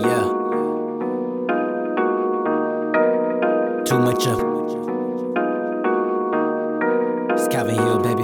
Yeah. Too much of. It's Calvin Hill, baby.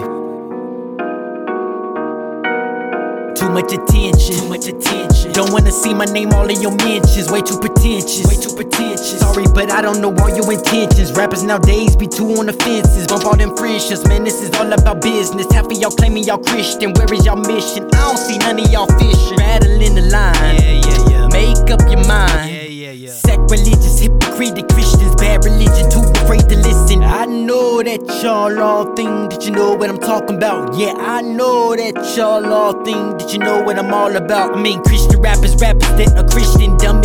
Too much attention. Too much attention. Don't wanna see my name all in your mentions. Way too pretentious. Way too pretentious. Sorry, but I don't know all your intentions. Rappers nowadays be too on the fences. Bump all them friendships, man. This is all about business. Half of y'all claiming y'all Christian. Where is y'all mission? I don't see none of y'all fishing. Rattling the line. Yeah, yeah, yeah. Make up your mind. Yeah, yeah, yeah. Sacrilegious, hypocritic Christians, bad religion, too afraid to listen. I know that y'all all think that you know what I'm talking about. Yeah, I know that y'all all think that you know what I'm all about. I mean, Christian rappers, rappers that are Christian, dumb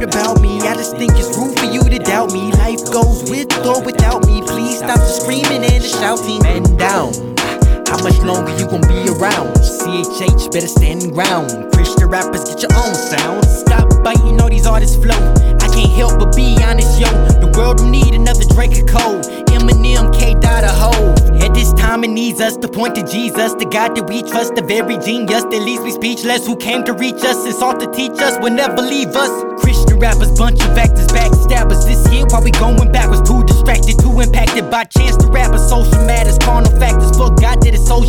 heard about me. I just think it's rude for you to doubt me. Life goes with or without me. Please stop the screaming and the shouting. And down. How much longer you gon' be around? CHH better stand ground. Christian rappers get your own sound. Stop biting all these artists' flow. I can't help but be honest, yo. The world don't need another Drake or Cole. It needs us to point to Jesus, the God that we trust, the very genius that leaves me speechless. Who came to reach us and sought to teach us will never leave us. Christian rappers, bunch of actors, backstabbers. This here while we going backwards, too distracted, too impacted by chance to rappers. Social matters, carnal factors. Fuck God that it sold